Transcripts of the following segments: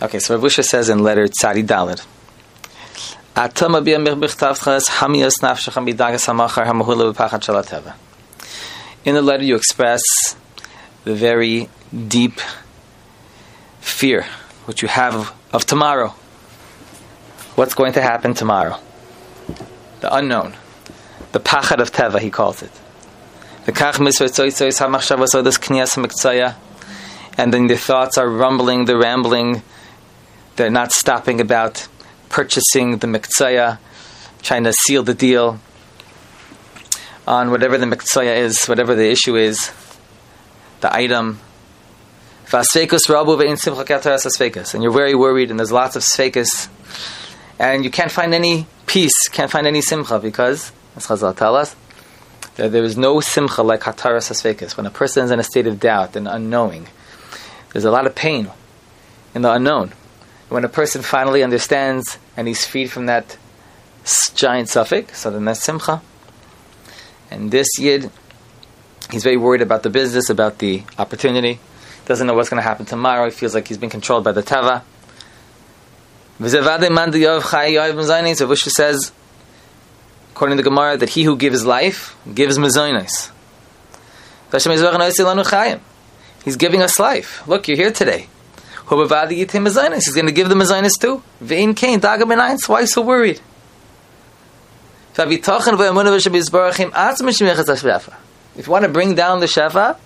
Okay, so Rav Usha says in letter Tzadi Dalid. In the letter, you express the very deep fear which you have of, tomorrow. What's going to happen tomorrow? The unknown. The pachad of teva, he calls it. The and then the thoughts are rumbling, they're rambling, they're not stopping about purchasing the miktsaya, trying to seal the deal on whatever the miktsaya is, whatever the issue is, the item. And you're very worried, and there's lots of sfekas, and you can't find any peace, can't find any simcha because, as Chazal tell us, there is no simcha like hataras asfekas. When a person is in a state of doubt and unknowing, there's a lot of pain in the unknown. When a person finally understands and he's freed from that giant suffix, so then that's simcha. And this yid, he's very worried about the business, about the opportunity. Doesn't know what's going to happen tomorrow. He feels like he's been controlled by the tava. So Vishu says, according to the Gemara, that he who gives life gives mezoinis. He's giving us life. Look, you're here today. He's going to give the mezoinis too. Vein Kain, Dagaminainz, why so worried? If you want to bring down the Shefa,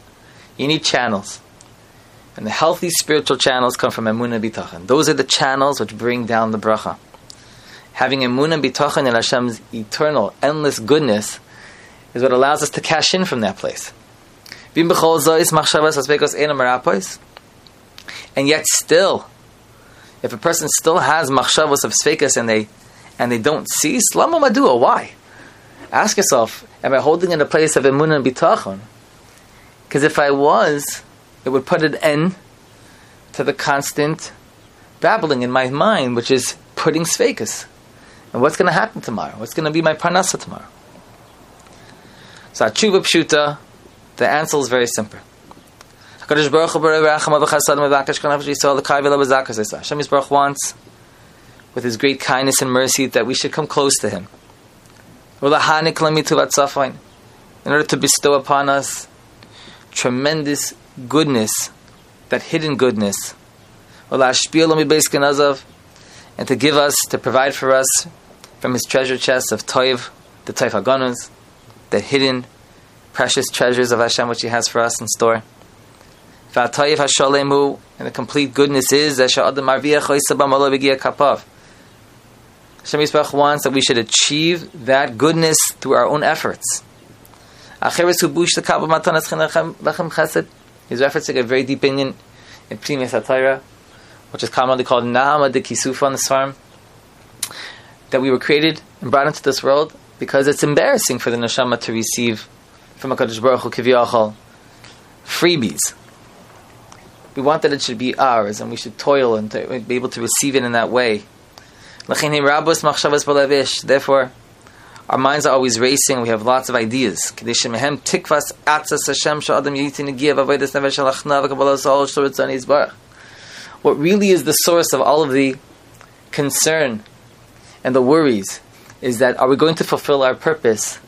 you need channels. And the healthy spiritual channels come from Emunah Bitachon. Those are the channels which bring down the bracha. Having Emunah Bitachon in Hashem's eternal, endless goodness is what allows us to cash in from that place. And yet still, if a person still has machshavos of svekas and they and they don't cease, lama madua, why? Ask yourself, am I holding in a place of emunah and bitachon? Because if I was, it would put an end to the constant babbling in my mind, which is putting svekas. And what's going to happen tomorrow? What's going to be my parnasa tomorrow? So, achuva pshuta, the answer is very simple. Hashem Yisbarach wants, with His great kindness and mercy, that we should come close to Him. In order to bestow upon us tremendous goodness, that hidden goodness, and to give us, to provide for us from His treasure chest of Toiv, the Toiv Haganus, the hidden precious treasures of Hashem which He has for us in store. V'atayiv hashalemu, and the complete goodness is b'gia kapav. Hashem Yisbarach wants that we should achieve that goodness through our own efforts. Acheres hu bush the kabel matanas lechem chesed. He's referencing a very deep opinion in Pnimi Satira, which is commonly called Nahama de Kisufa on the farm. That we were created and brought into this world because it's embarrassing for the neshama to receive from a Baruch Hu kiviyachol freebies we want that it should be ours, and we should toil and to be able to receive it in that way. Therefore, our minds are always racing. We have lots of ideas. What really is the source of all of the concern and the worries is that are we going to fulfill our purpose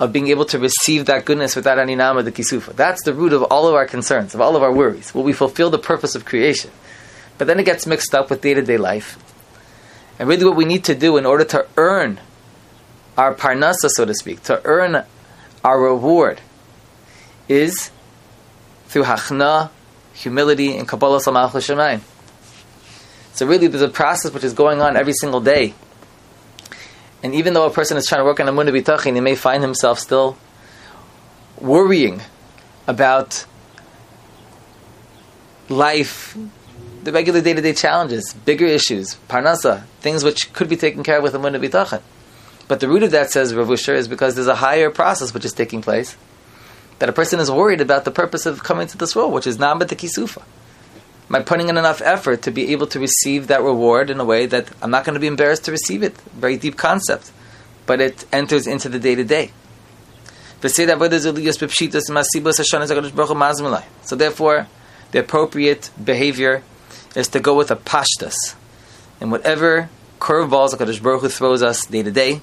of being able to receive that goodness without any nama the kisufa. That's the root of all of our concerns, of all of our worries. Will we fulfill the purpose of creation? But then it gets mixed up with day to day life. And really, what we need to do in order to earn our parnasa, so to speak, to earn our reward, is through hachna, humility, and kabbalah l'shemayim. So really, there's a process which is going on every single day and even though a person is trying to work on emunah bitachon, he may find himself still worrying about life, the regular day to day challenges, bigger issues, parnasa, things which could be taken care of with emunah bitachon. But the root of that, says Rav Usher, is because there's a higher process which is taking place. That a person is worried about the purpose of coming to this world, which is namba kisufa am I putting in enough effort to be able to receive that reward in a way that I'm not going to be embarrassed to receive it? Very deep concept, but it enters into the day to day. So therefore, the appropriate behavior is to go with a pashtas. And whatever curveballs HaKadosh Baruch Hu throws us day to day,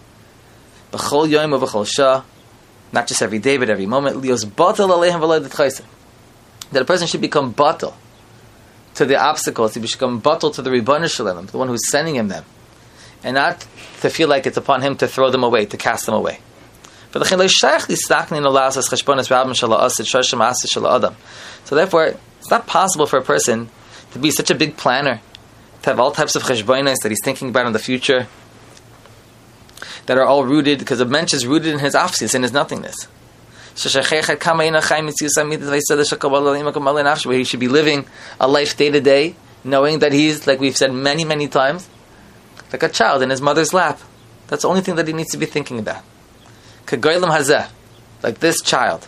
shah, not just every day, but every moment, that a person should become batal to the obstacles, he become batal to the Shalom, the one who's sending him them, and not to feel like it's upon him to throw them away, to cast them away. So therefore, it's not possible for a person to be such a big planner, to have all types of cheshbonis that he's thinking about in the future, that are all rooted, because a mensch is rooted in his afsis, in his nothingness. Where he should be living a life day to day, knowing that he's, like we've said many, many times, like a child in his mother's lap. That's the only thing that he needs to be thinking about. like this child,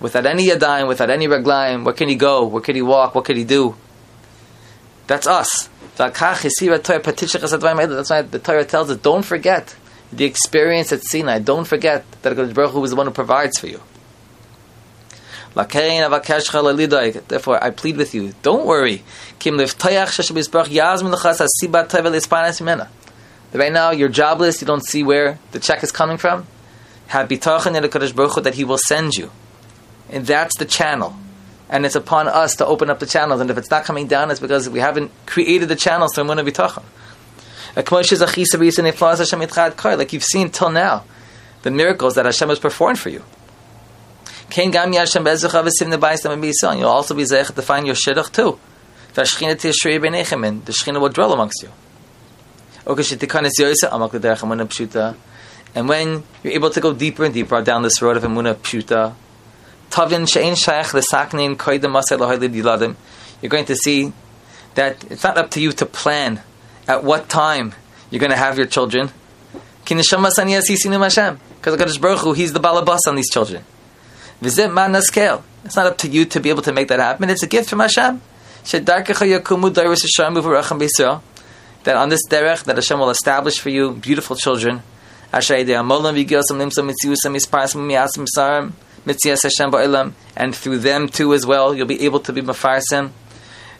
without any yadayim, without any raglayim, where can he go? Where can he walk? What can he do? That's us. That's why the Torah tells us, don't forget the experience at Sinai. Don't forget that God Baruch Hu is the one who provides for you. Therefore, I plead with you, don't worry. Right now, you're jobless, you don't see where the check is coming from. Have Baruch Hu that He will send you. And that's the channel. And it's upon us to open up the channels. And if it's not coming down, it's because we haven't created the channels to Emunah Bitachon. Like you've seen till now, the miracles that Hashem has performed for you. You'll also be zeichet to find your shidduch too. The Shechina will dwell amongst you. And when you're able to go deeper and deeper down this road of Emunah Pshuta, you're going to see that it's not up to you to plan at what time you're going to have your children. Because Kadosh Baruch Hu, He's the balabas on these children. Visit. It's not up to you to be able to make that happen. It's a gift from Hashem. That on this derech that Hashem will establish for you beautiful children. And through them too as well, you'll be able to be mafarsim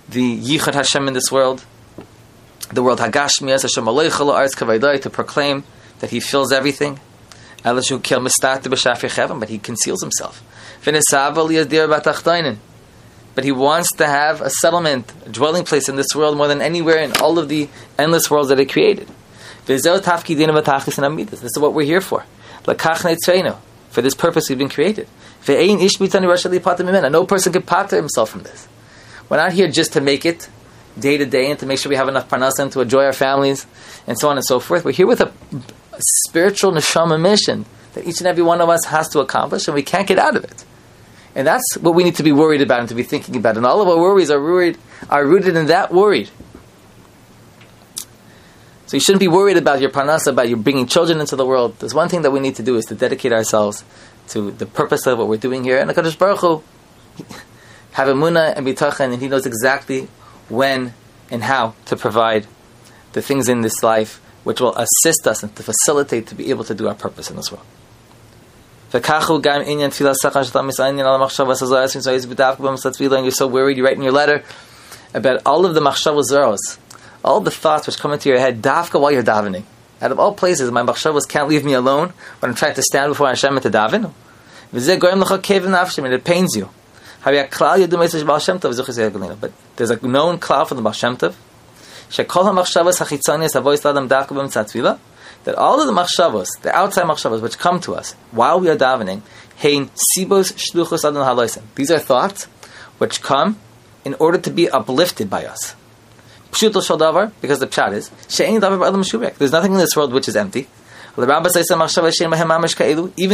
the yichud Hashem in this world the world Hagashmias Hashem Arz to proclaim that He fills everything. Elishu Kil Mistat but He conceals Himself. But He wants to have a settlement, a dwelling place in this world more than anywhere in all of the endless worlds that He created. This is what we're here for. For this purpose we've been created. No person can pater himself from this. We're not here just to make it day to day and to make sure we have enough parnasim to enjoy our families and so on and so forth. We're here with a, spiritual neshama mission that each and every one of us has to accomplish, and we can't get out of it. And that's what we need to be worried about and to be thinking about. And all of our worries are worried are rooted in that worried. So you shouldn't be worried about your parnasa, about you bringing children into the world. There's one thing that we need to do is to dedicate ourselves to the purpose of what we're doing here. And the Kadosh Baruch Hu, have emunah and bitachon, and He knows exactly when and how to provide the things in this life which will assist us and to facilitate to be able to do our purpose in this world. You're so worried, you write in your letter about all of the machshavos zeros, all the thoughts which come into your head, dafka while you're davening. Out of all places, my machshavos can't leave me alone when I'm trying to stand before Hashem and to daven. And it pains you. But there's a known cloud from the Tov. That all of the machshavos, the outside machshavos, which come to us while we are davening, hein sibos shluchos adon. These are thoughts which come in order to be uplifted by us. Because the pshat is davar shubek. There's nothing in this world which is empty. Even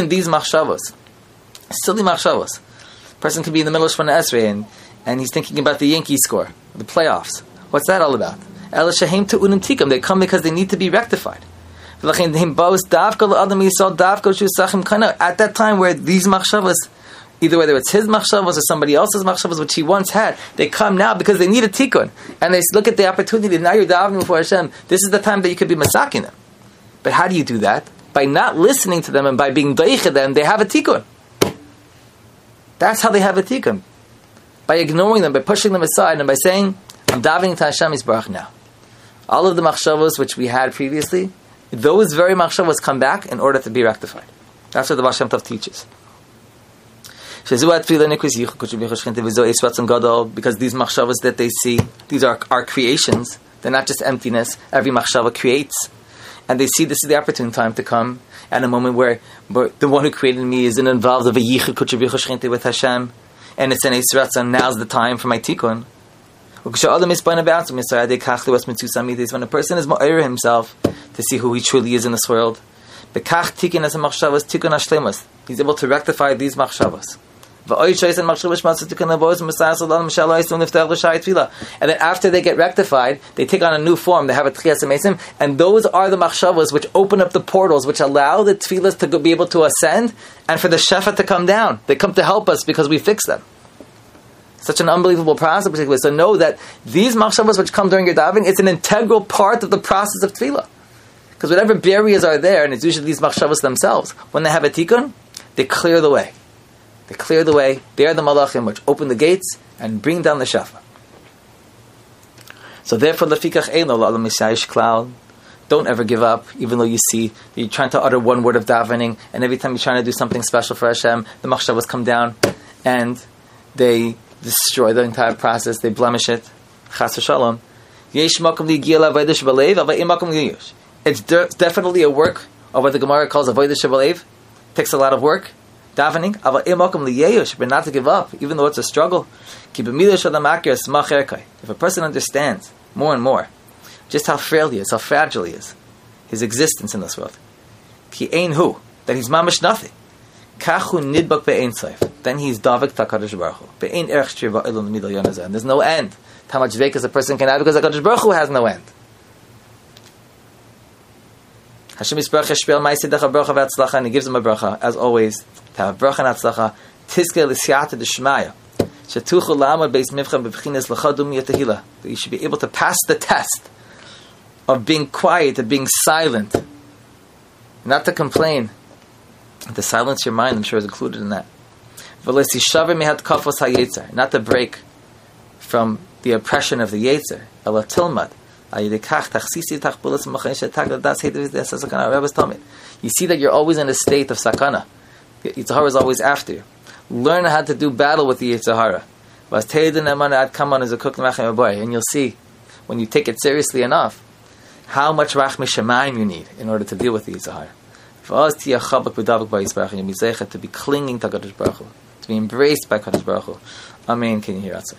these machshavos, silly machshavos, person could be in the middle of Shemona Esrei and, and he's thinking about the Yankee score, the playoffs. What's that all about? They come because they need to be rectified. At that time where these machshavas, either whether it's his machshavas or somebody else's machshavas, which he once had, they come now because they need a tikkun. And they look at the opportunity, now you're davening before Hashem, this is the time that you could be masaking them. But how do you do that? By not listening to them and by being doich them, they have a tikkun. That's how they have a tikkun. By ignoring them, by pushing them aside, and by saying, I'm davening to Hashem Yisbarach now. All of the machshavos which we had previously, those very machshavos come back in order to be rectified. That's what the Baal Shem Tov teaches. Because these machshavas that they see, these are our creations. They're not just emptiness. Every machshava creates. And they see this is the opportune time to come at a moment where, where the one who created me is involved of a yichud with Hashem. And it's an Eisratzan, now's the time for my tikkun. When a person is ma'ir himself to see who he truly is in this world, he's able to rectify these machshavas. And then after they get rectified, they take on a new form. They have a tchias amesim, and those are the machshavas which open up the portals, which allow the tefillas to be able to ascend, and for the shefa to come down. They come to help us because we fix them. Such an unbelievable process. particularly. So know that these machshavas which come during your davening, it's an integral part of the process of tefillah. Because whatever barriers are there, and it's usually these machshavas themselves, when they have a tikkun, they clear the way. They clear the way. They are the malachim which open the gates and bring down the shafa. So therefore, lefikach eino la'alam misayish cloud. Don't ever give up, even though you see you're trying to utter one word of davening, and every time you're trying to do something special for Hashem, the machshavas come down and they destroy the entire process. They blemish it. Chas v'shalom. It's de- definitely a work of what the Gemara calls avodah shabalev. Takes a lot of work, davening. but not to give up, even though it's a struggle. If a person understands more and more just how frail he is, how fragile he is, his existence in this world, ki ein hu, that he's mamish nothing. Kachu nidbak be'ein seif. Then he's davik takadish baruch hu. Be'ein erech shir ba'ilun midal there's no end how much vekas a person can have because HaKadosh Baruch Hu has no end. Hashem Yisbarach Yashpil Ma'asidach HaBracha V'atzlacha and he gives him a bracha, as always, to have bracha and atzlacha, tiske l'siyata d'shmaya. Shetuchu la'amad beis mivchan b'bchinas l'chadum yatahila. That you should be able to pass the test of being quiet, of being silent, not to complain, to silence your mind, I'm sure is included in that. Not to break from the oppression of the Yetzer. You see that you're always in a state of sakana. Yetzer Hara is always after you. Learn how to do battle with the Yetzer Hara. And you'll see, when you take it seriously enough, how much rachmi shemaim you need in order to deal with the Yetzer Hara to be clinging to Kadosh Baruch Hu, to be embraced by Kadosh Baruch Hu. Amen. Can you hear outside?